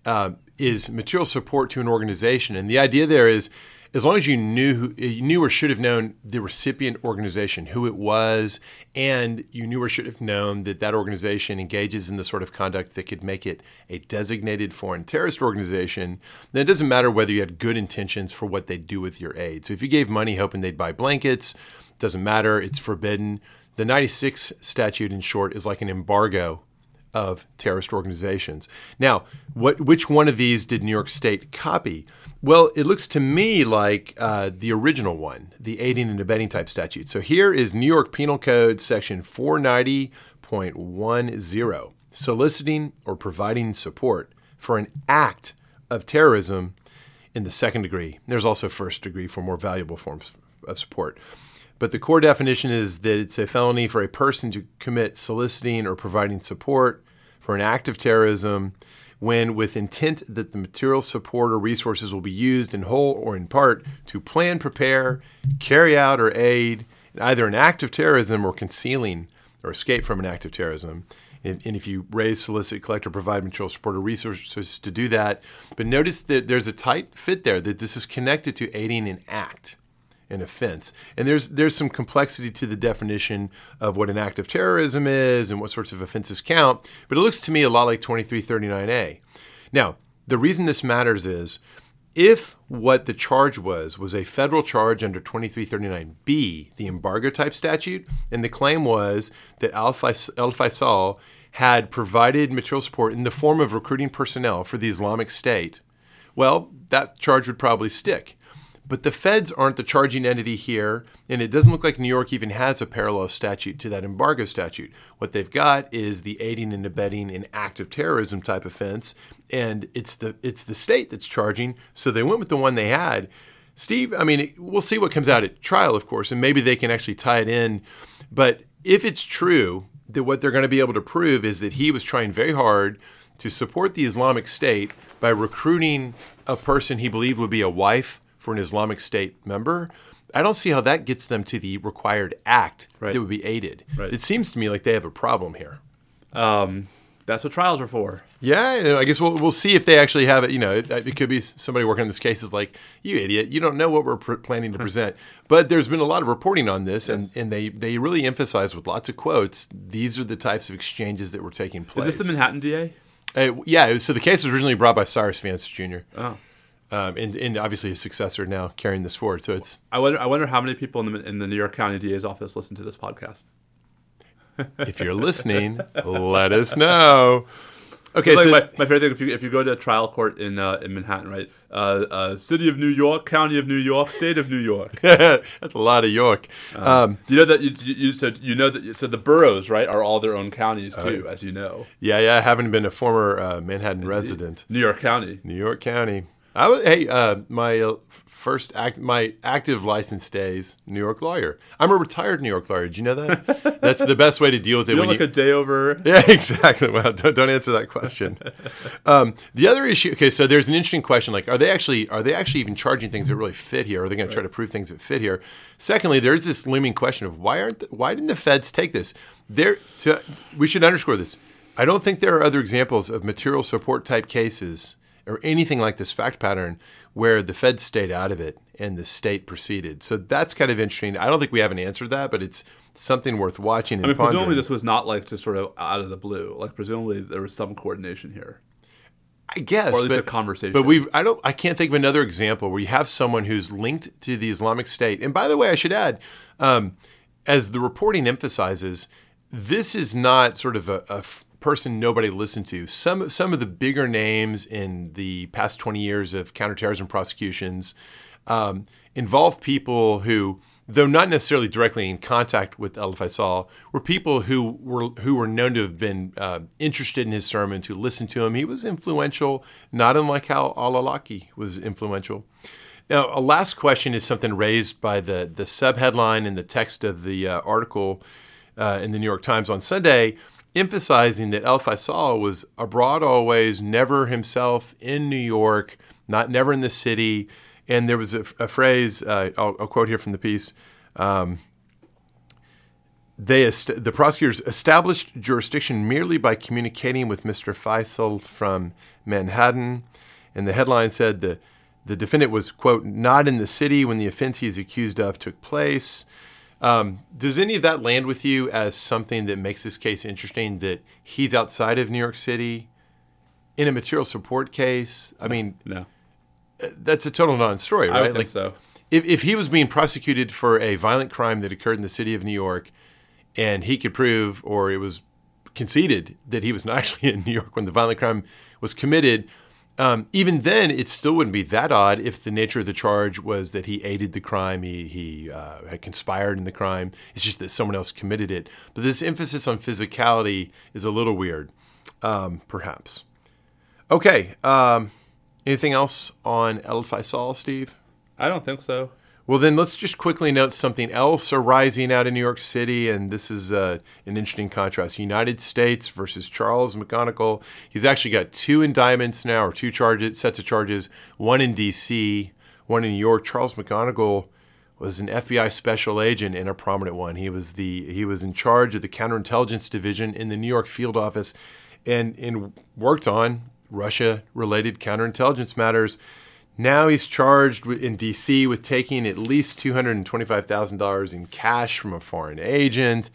uh, is material support to an organization. And the idea there is as long as you knew you eh, knew or should have known the recipient organization, who it was, and you knew or should have known that that organization engages in the sort of conduct that could make it a designated foreign terrorist organization, then it doesn't matter whether you had good intentions for what they do with your aid. So if you gave money hoping they'd buy blankets, it doesn't matter, it's forbidden. The 96 statute, in short, is like an embargo of terrorist organizations. Now, what which one of these did New York State copy? Well, it looks to me like uh, the original one, the aiding and abetting type statute. So here is New York Penal Code section 490.10, soliciting or providing support for an act of terrorism in the second degree. There's also first degree for more valuable forms of support. But the core definition is that it's a felony for a person to commit soliciting or providing support for an act of terrorism when, with intent that the material support or resources will be used in whole or in part to plan, prepare, carry out, or aid either an act of terrorism or concealing or escape from an act of terrorism. And, and if you raise, solicit, collect, or provide material support or resources to do that, but notice that there's a tight fit there that this is connected to aiding an act. An offense. And there's there's some complexity to the definition of what an act of terrorism is and what sorts of offenses count. But it looks to me a lot like 2339A. Now, the reason this matters is if what the charge was was a federal charge under 2339B, the embargo type statute, and the claim was that Al Faisal had provided material support in the form of recruiting personnel for the Islamic State, well, that charge would probably stick. But the feds aren't the charging entity here, and it doesn't look like New York even has a parallel statute to that embargo statute. What they've got is the aiding and abetting an act of terrorism type offense, and it's the it's the state that's charging. So they went with the one they had. Steve, I mean, we'll see what comes out at trial, of course, and maybe they can actually tie it in. But if it's true that what they're going to be able to prove is that he was trying very hard to support the Islamic State by recruiting a person he believed would be a wife for an Islamic State member. I don't see how that gets them to the required act right. that would be aided. Right. It seems to me like they have a problem here. Um, that's what trials are for. Yeah, I guess we'll, we'll see if they actually have it. You know, it, it could be somebody working on this case is like, you idiot, you don't know what we're pr- planning to present. but there's been a lot of reporting on this, yes. and, and they, they really emphasize with lots of quotes, these are the types of exchanges that were taking place. Is this the Manhattan DA? Uh, yeah, was, so the case was originally brought by Cyrus Vance Jr. Oh. Um, and, and obviously his successor now carrying this forward. So it's. I wonder. I wonder how many people in the in the New York County DA's office listen to this podcast. if you're listening, let us know. Okay, like so my, my, favorite thing if you if you go to a trial court in uh, in Manhattan, right? Uh, uh, city of New York, county of New York, state of New York. That's a lot of York. Um, um, you know that you, you, said you know that so the boroughs right are all their own counties too, as you know. Yeah, yeah. Having been a former uh, Manhattan resident, New York County, New York County. I was, hey, uh, my uh, first act, my active license days, New York lawyer. I'm a retired New York lawyer. Did you know that? That's the best way to deal with it. You when like you, a day over. Yeah, exactly. Well, don't, don't answer that question. um, the other issue. Okay, so there's an interesting question. Like, are they actually are they actually even charging things that really fit here? Are they going right. to try to prove things that fit here? Secondly, there's this looming question of why aren't the, why didn't the feds take this? There, to, we should underscore this. I don't think there are other examples of material support type cases or anything like this fact pattern where the Fed stayed out of it and the state proceeded. So that's kind of interesting. I don't think we have an answer to that, but it's something worth watching. And I mean, pondering. presumably this was not like just sort of out of the blue. Like presumably there was some coordination here. I guess, or at least but, a conversation. But we, I don't, I can't think of another example where you have someone who's linked to the Islamic State. And by the way, I should add, um, as the reporting emphasizes, this is not sort of a, a person nobody listened to. Some some of the bigger names in the past 20 years of counterterrorism prosecutions um, involve people who, though not necessarily directly in contact with El Faisal, were people who were who were known to have been uh, interested in his sermons, who listened to him. He was influential, not unlike how Al-Awlaki was influential. Now, a last question is something raised by the the subheadline in the text of the uh, article uh, in the New York Times on Sunday emphasizing that El Faisal was abroad always, never himself in New York, not never in the city. And there was a, a phrase uh, I'll, I'll, quote here from the piece. Um, they est- the prosecutors established jurisdiction merely by communicating with Mr. Faisal from Manhattan, and the headline said the the defendant was quote not in the city when the offense he is accused of took place. Um, does any of that land with you as something that makes this case interesting? That he's outside of New York City in a material support case. I mean, no, uh, that's a total non-story, right? I like, think so. If, if he was being prosecuted for a violent crime that occurred in the city of New York, and he could prove, or it was conceded that he was not actually in New York when the violent crime was committed, um, even then, it still wouldn't be that odd if the nature of the charge was that he aided the crime, he, he uh, had conspired in the crime. It's just that someone else committed it. But this emphasis on physicality is a little weird, um, perhaps. Okay. Um, anything else on El Faisal, Steve? I don't think so. Well, then let's just quickly note something else arising out of New York City, and this is uh, an interesting contrast: United States versus Charles McGonigal. He's actually got two indictments now, or two charges, sets of charges. One in D.C., one in New York. Charles McGonigal was an FBI special agent and a prominent one. He was the he was in charge of the counterintelligence division in the New York field office, and and worked on Russia-related counterintelligence matters. Now he's charged in D.C. with taking at least $225,000 in cash from a foreign agent.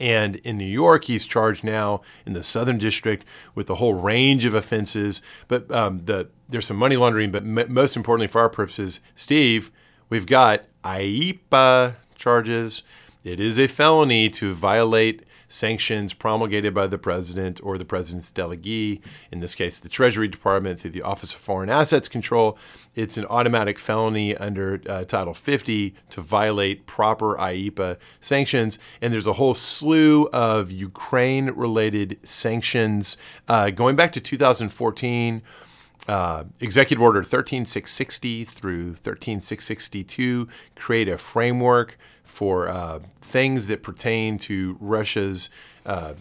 And in New York, he's charged now in the Southern District with a whole range of offenses. But um, the, there's some money laundering. But m- most importantly, for our purposes, Steve, we've got IEEPA charges. It is a felony to violate sanctions promulgated by the president or the president's delegee, in this case, the Treasury Department through the Office of Foreign Assets Control. It's an automatic felony under uh, Title 50 to violate proper IEEPA sanctions. And there's a whole slew of Ukraine related sanctions uh, going back to 2014. Uh, Executive Order 13660 through 13662 create a framework for uh, things that pertain to Russia's. Uh,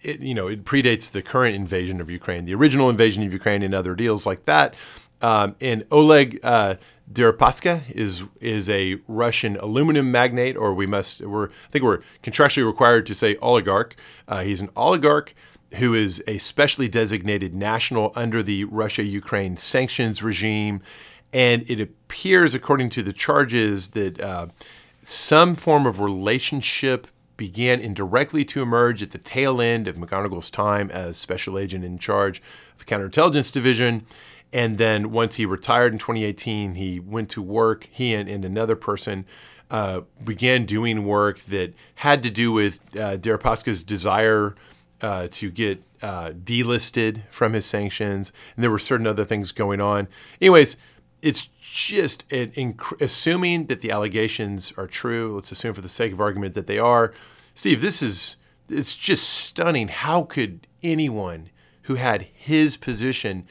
it, you know, it predates the current invasion of Ukraine, the original invasion of Ukraine, and other deals like that. Um, and Oleg uh, Deripaska is is a Russian aluminum magnate, or we must we're I think we're contractually required to say oligarch. Uh, he's an oligarch who is a specially designated national under the Russia Ukraine sanctions regime. And it appears, according to the charges, that uh, some form of relationship began indirectly to emerge at the tail end of McGonigal's time as special agent in charge of the counterintelligence division. And then once he retired in 2018, he went to work, he and, and another person uh, began doing work that had to do with uh, Deripaska's desire uh, to get uh, delisted from his sanctions, and there were certain other things going on. Anyways, it's just an inc- assuming that the allegations are true. Let's assume, for the sake of argument, that they are. Steve, this is it's just stunning. How could anyone who had his position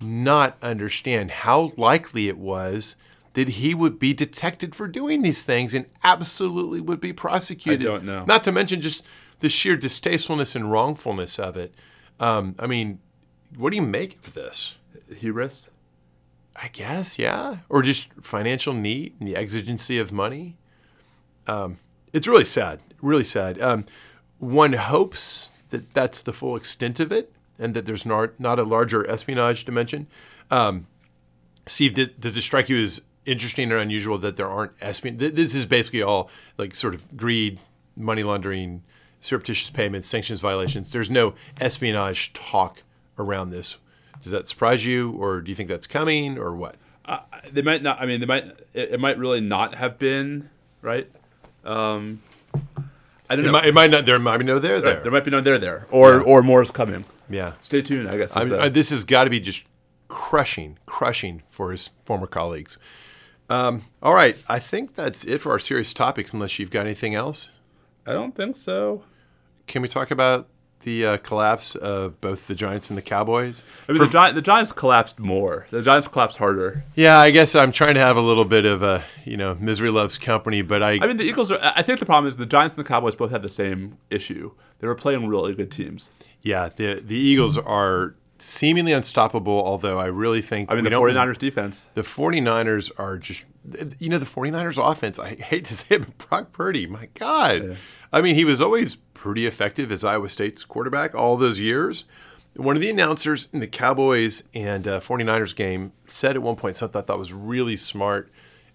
not understand how likely it was that he would be detected for doing these things and absolutely would be prosecuted? I don't know. Not to mention just the sheer distastefulness and wrongfulness of it. Um, I mean, what do you make of this? Hubris? I guess, yeah. Or just financial need and the exigency of money. Um, it's really sad, really sad. Um, one hopes that that's the full extent of it and that there's not, not a larger espionage dimension. Um, Steve, does, does it strike you as interesting or unusual that there aren't espionage? This is basically all like sort of greed, money laundering, surreptitious payments, sanctions violations. There's no espionage talk around this. Does that surprise you, or do you think that's coming, or what? Uh, they might not. I mean, they might. It, it might really not have been right. Um, I don't It know. might, it might not. There might be no there there. There might be no there there, or Yeah. or more is coming. yeah. Stay tuned. I guess. I mean, the- uh, this has got to be just crushing, crushing for his former colleagues. Um, all right, I think that's it for our serious topics. Unless you've got anything else, I don't think so. Can we talk about the uh, collapse of both the Giants and the Cowboys? I mean, the, Gi- the Giants collapsed more. The Giants collapsed harder. Yeah, I guess I'm trying to have a little bit of a you know misery loves company, but I, I mean, the Eagles are. I think the problem is the Giants and the Cowboys both had the same issue. They were playing really good teams. yeah the the Eagles are seemingly unstoppable. Although I really think I mean, the don't- 49ers defense. The 49ers are just, you know, the 49ers offense. I hate to say it, but Brock Purdy, my God. I mean, he was always pretty effective as Iowa State's quarterback all those years. One of the announcers in the Cowboys and uh, 49ers game said at one point something I thought was really smart.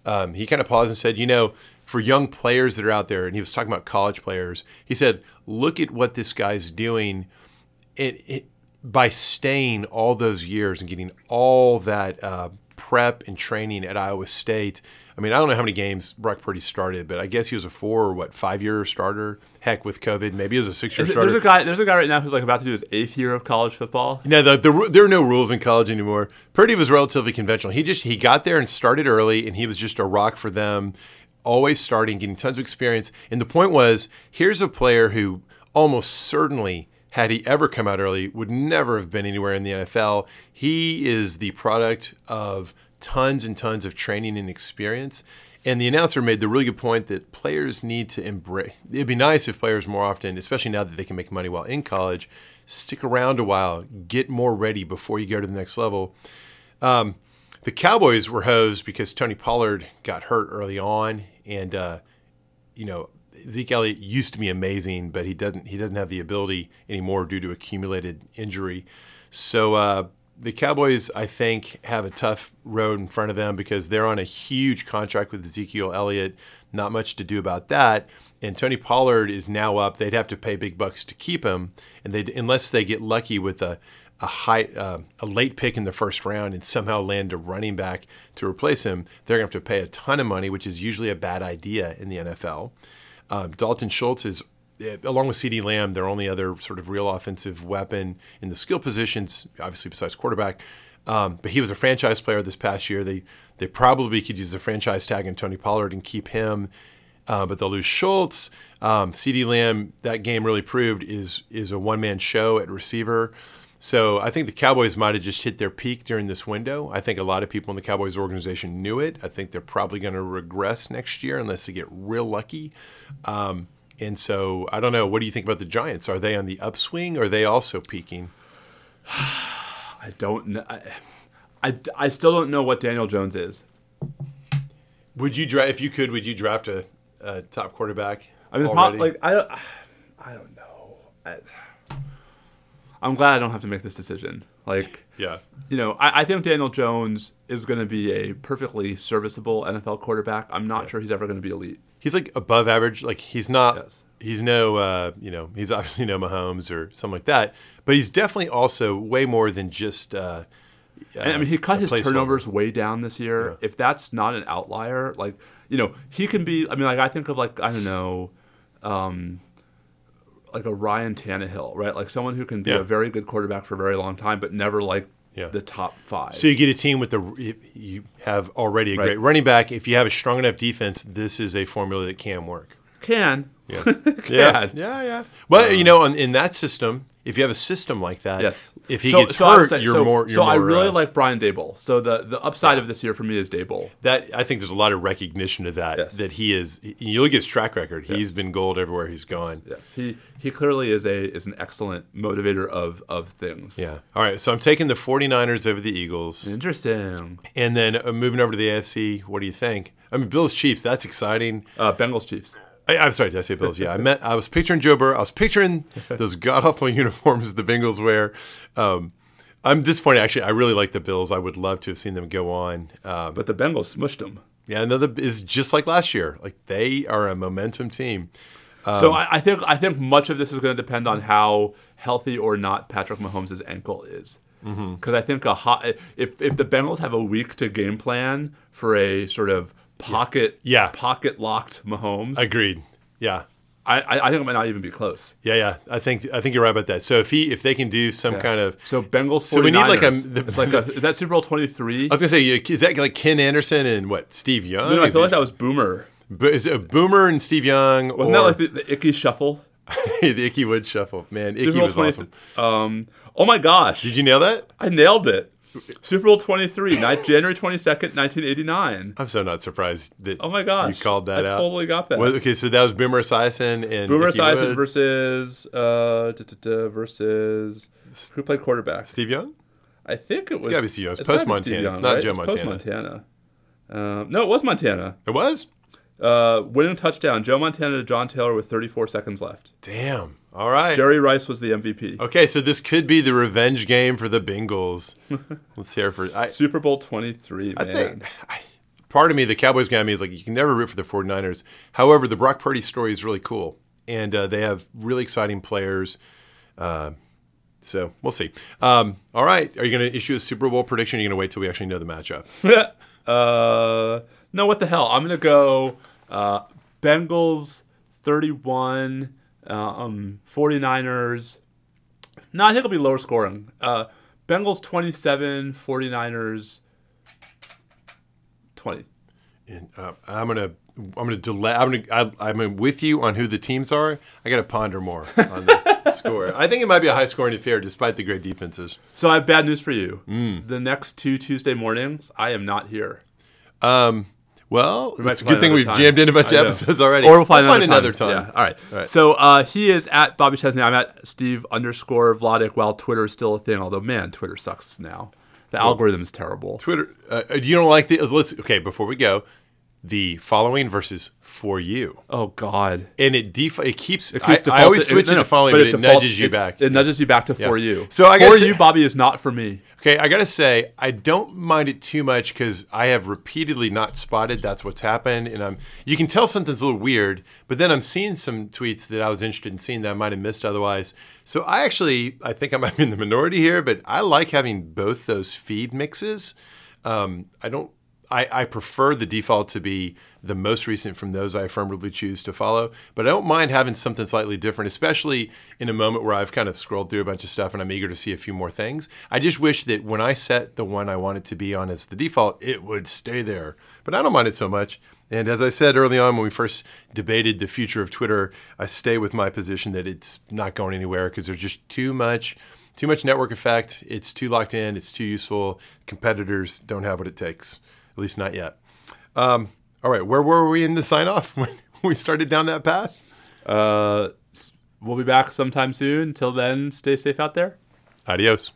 Um, he kind of paused and said, you know, for young players that are out there, and he was talking about college players, he said, look at what this guy's doing it, it, by staying all those years and getting all that uh, prep and training at Iowa State. I mean, I don't know how many games Brock Purdy started, but I guess he was a four or what five year starter. Heck, with COVID, maybe he was a six year starter. There's a guy. There's a guy right now who's like about to do his eighth year of college football. No, the, the, there are no rules in college anymore. Purdy was relatively conventional. He just he got there and started early, and he was just a rock for them. Always starting, getting tons of experience. And the point was, here's a player who almost certainly, had he ever come out early, would never have been anywhere in the NFL. He is the product of tons and tons of training and experience. And the announcer made the really good point that players need to embrace. It'd be nice if players more often, especially now that they can make money while in college, stick around a while, get more ready before you go to the next level. Um, the Cowboys were hosed because Tony Pollard got hurt early on, and uh, you know Zeke Elliott used to be amazing, but he doesn't he doesn't have the ability anymore due to accumulated injury. So uh, the Cowboys, I think, have a tough road in front of them because they're on a huge contract with Ezekiel Elliott. Not much to do about that. And Tony Pollard is now up. They'd have to pay big bucks to keep him, and they unless they get lucky with a a high uh, a late pick in the first round and somehow land a running back to replace him, they're going to have to pay a ton of money, which is usually a bad idea in the NFL. Uh, Dalton Schultz is eh, along with CeeDee Lamb, their only other sort of real offensive weapon in the skill positions, obviously besides quarterback. Um, but he was a franchise player this past year. They they probably could use a franchise tag on Tony Pollard and keep him, uh, but they'll lose Schultz. Um, CeeDee Lamb, that game really proved is is a one man show at receiver. So I think the Cowboys might have just hit their peak during this window. I think a lot of people in the Cowboys organization knew it. I think they're probably going to regress next year unless they get real lucky. Um, and so I don't know. What do you think about the Giants? Are they on the upswing? Or are they also peaking? I don't know. I, I, I still don't know what Daniel Jones is. Would you draft if you could? Would you draft a, a top quarterback? I mean, like I don't, I don't know. I, I'm glad I don't have to make this decision. Like, yeah, you know, I, I think Daniel Jones is going to be a perfectly serviceable NFL quarterback. I'm not yeah. sure he's ever going to be elite. He's like above average. Like he's not. Yes. He's no, uh, you know, he's obviously no Mahomes or something like that. But he's definitely also way more than just. Uh, uh, I mean, he cut his turnovers way down this year. Yeah. If that's not an outlier, like you know, he can be. I mean, like I think of like I don't know. Um, like a Ryan Tannehill, right? Like someone who can be yeah. a very good quarterback for a very long time, but never like yeah. the top five. So you get a team with the you have already a right. great running back. If you have a strong enough defense, this is a formula that can work. Can yeah can. yeah yeah yeah. Well, um, you know, in, in that system, if you have a system like that, yes. If he so, gets so hurt, saying, you're so, more. You're so more, I really uh, like Brian Daboll. So the the upside yeah. of this year for me is Daboll. That I think there's a lot of recognition of that. Yes. That he is. You look at his track record. Yes. He's been gold everywhere he's gone. Yes. yes. He he clearly is a is an excellent motivator of of things. Yeah. All right. So I'm taking the 49ers over the Eagles. Interesting. And then uh, moving over to the AFC. What do you think? I mean, Bills Chiefs. That's exciting. Uh, Bengals Chiefs. I, am sorry, did I say Bills? Yeah, I meant I was picturing Joe Burrow. I was picturing those god awful uniforms the Bengals wear. Um, I'm disappointed. Actually, I really like the Bills. I would love to have seen them go on. Um, but the Bengals smushed them. Yeah, another is just like last year. Like they are a momentum team. Um, so I, I, think I think much of this is going to depend on how healthy or not Patrick Mahomes' ankle is. Because mm-hmm. I think a hot, if if the Bengals have a week to game plan for a sort of pocket yeah. pocket locked Mahomes. Agreed. Yeah. I, I think it might not even be close. Yeah, yeah. I think I think you're right about that. So if he if they can do some yeah. kind of so Bengals 49ers, so we need like a the, it's like a is that Super Bowl 23? I was gonna say is that like Ken Anderson and what Steve Young? No, I thought like that was Boomer. But is it Boomer and Steve Young? Wasn't or, that like the, the Ickey shuffle? the Ickey Wood shuffle, man. Ickey was 20, awesome. Um, oh my gosh! Did you nail that? I nailed it. Super Bowl 23, January 22nd, 1989. I'm so not surprised that oh my gosh, you called that I out. totally got that. Well, okay, so that was Boomer Esiason and Boomer Esiason versus uh, versus who played quarterback? Steve Young. I think it was. It's gotta be Steve Young. It's, post Montana. it's not right? Joe. Post Montana. Um, no, it was Montana. It was. Uh, winning touchdown, Joe Montana to John Taylor with 34 seconds left. Damn. All right. Jerry Rice was the MVP. Okay, so this could be the revenge game for the Bengals. Let's hear for I, Super Bowl 23, man. I think, I, part of me, the Cowboys guy me is like, you can never root for the 49ers. However, the Brock Purdy story is really cool, and uh, they have really exciting players. Uh, so we'll see. Um, all right. Are you going to issue a Super Bowl prediction? Or are you going to wait till we actually know the matchup? uh, no, what the hell? I'm going to go uh, Bengals 31- uh, um, 49ers. No, I think it'll be lower scoring. Uh, Bengals 27, 49ers 20. And, uh, I'm gonna I'm gonna delay. I'm gonna I, am with you on who the teams are. I gotta ponder more on the score. I think it might be a high scoring affair, despite the great defenses. So I have bad news for you. Mm. The next two Tuesday mornings, I am not here. Um, well, we it's a good thing we've time. jammed in a bunch of episodes already. Or we'll find, we'll another, find time. another time. Yeah. All right. All right. So uh, he is at Bobby Chesney. I'm at Steve underscore Vladeck while Twitter is still a thing. Although, man, Twitter sucks now. The well, algorithm is terrible. Twitter. Uh, you don't like the? Let's okay. Before we go, the following versus for you. Oh God! And it def- it keeps. It keeps I, I, always switch it, no, to following, but, it, it defaults, nudges you back. It nudges you back to yeah. for you. So I guess for you, Bobby is not for me. Okay, I gotta say, I don't mind it too much because I have repeatedly not spotted that's what's happened, and I'm you can tell something's a little weird, but then I'm seeing some tweets that I was interested in seeing that I might have missed otherwise. So I actually I think I might be in the minority here, but I like having both those feed mixes. Um, I don't I, I prefer the default to be the most recent from those I affirmatively choose to follow. But I don't mind having something slightly different, especially in a moment where I've kind of scrolled through a bunch of stuff and I'm eager to see a few more things. I just wish that when I set the one I want it to be on as the default, it would stay there. But I don't mind it so much. And as I said early on when we first debated the future of Twitter, I stay with my position that it's not going anywhere because there's just too much too much network effect. It's too locked in. It's too useful. Competitors don't have what it takes, at least not yet. Um, all right, where were we in the sign off when we started down that path? Uh, we'll be back sometime soon. Till then, stay safe out there. Adios.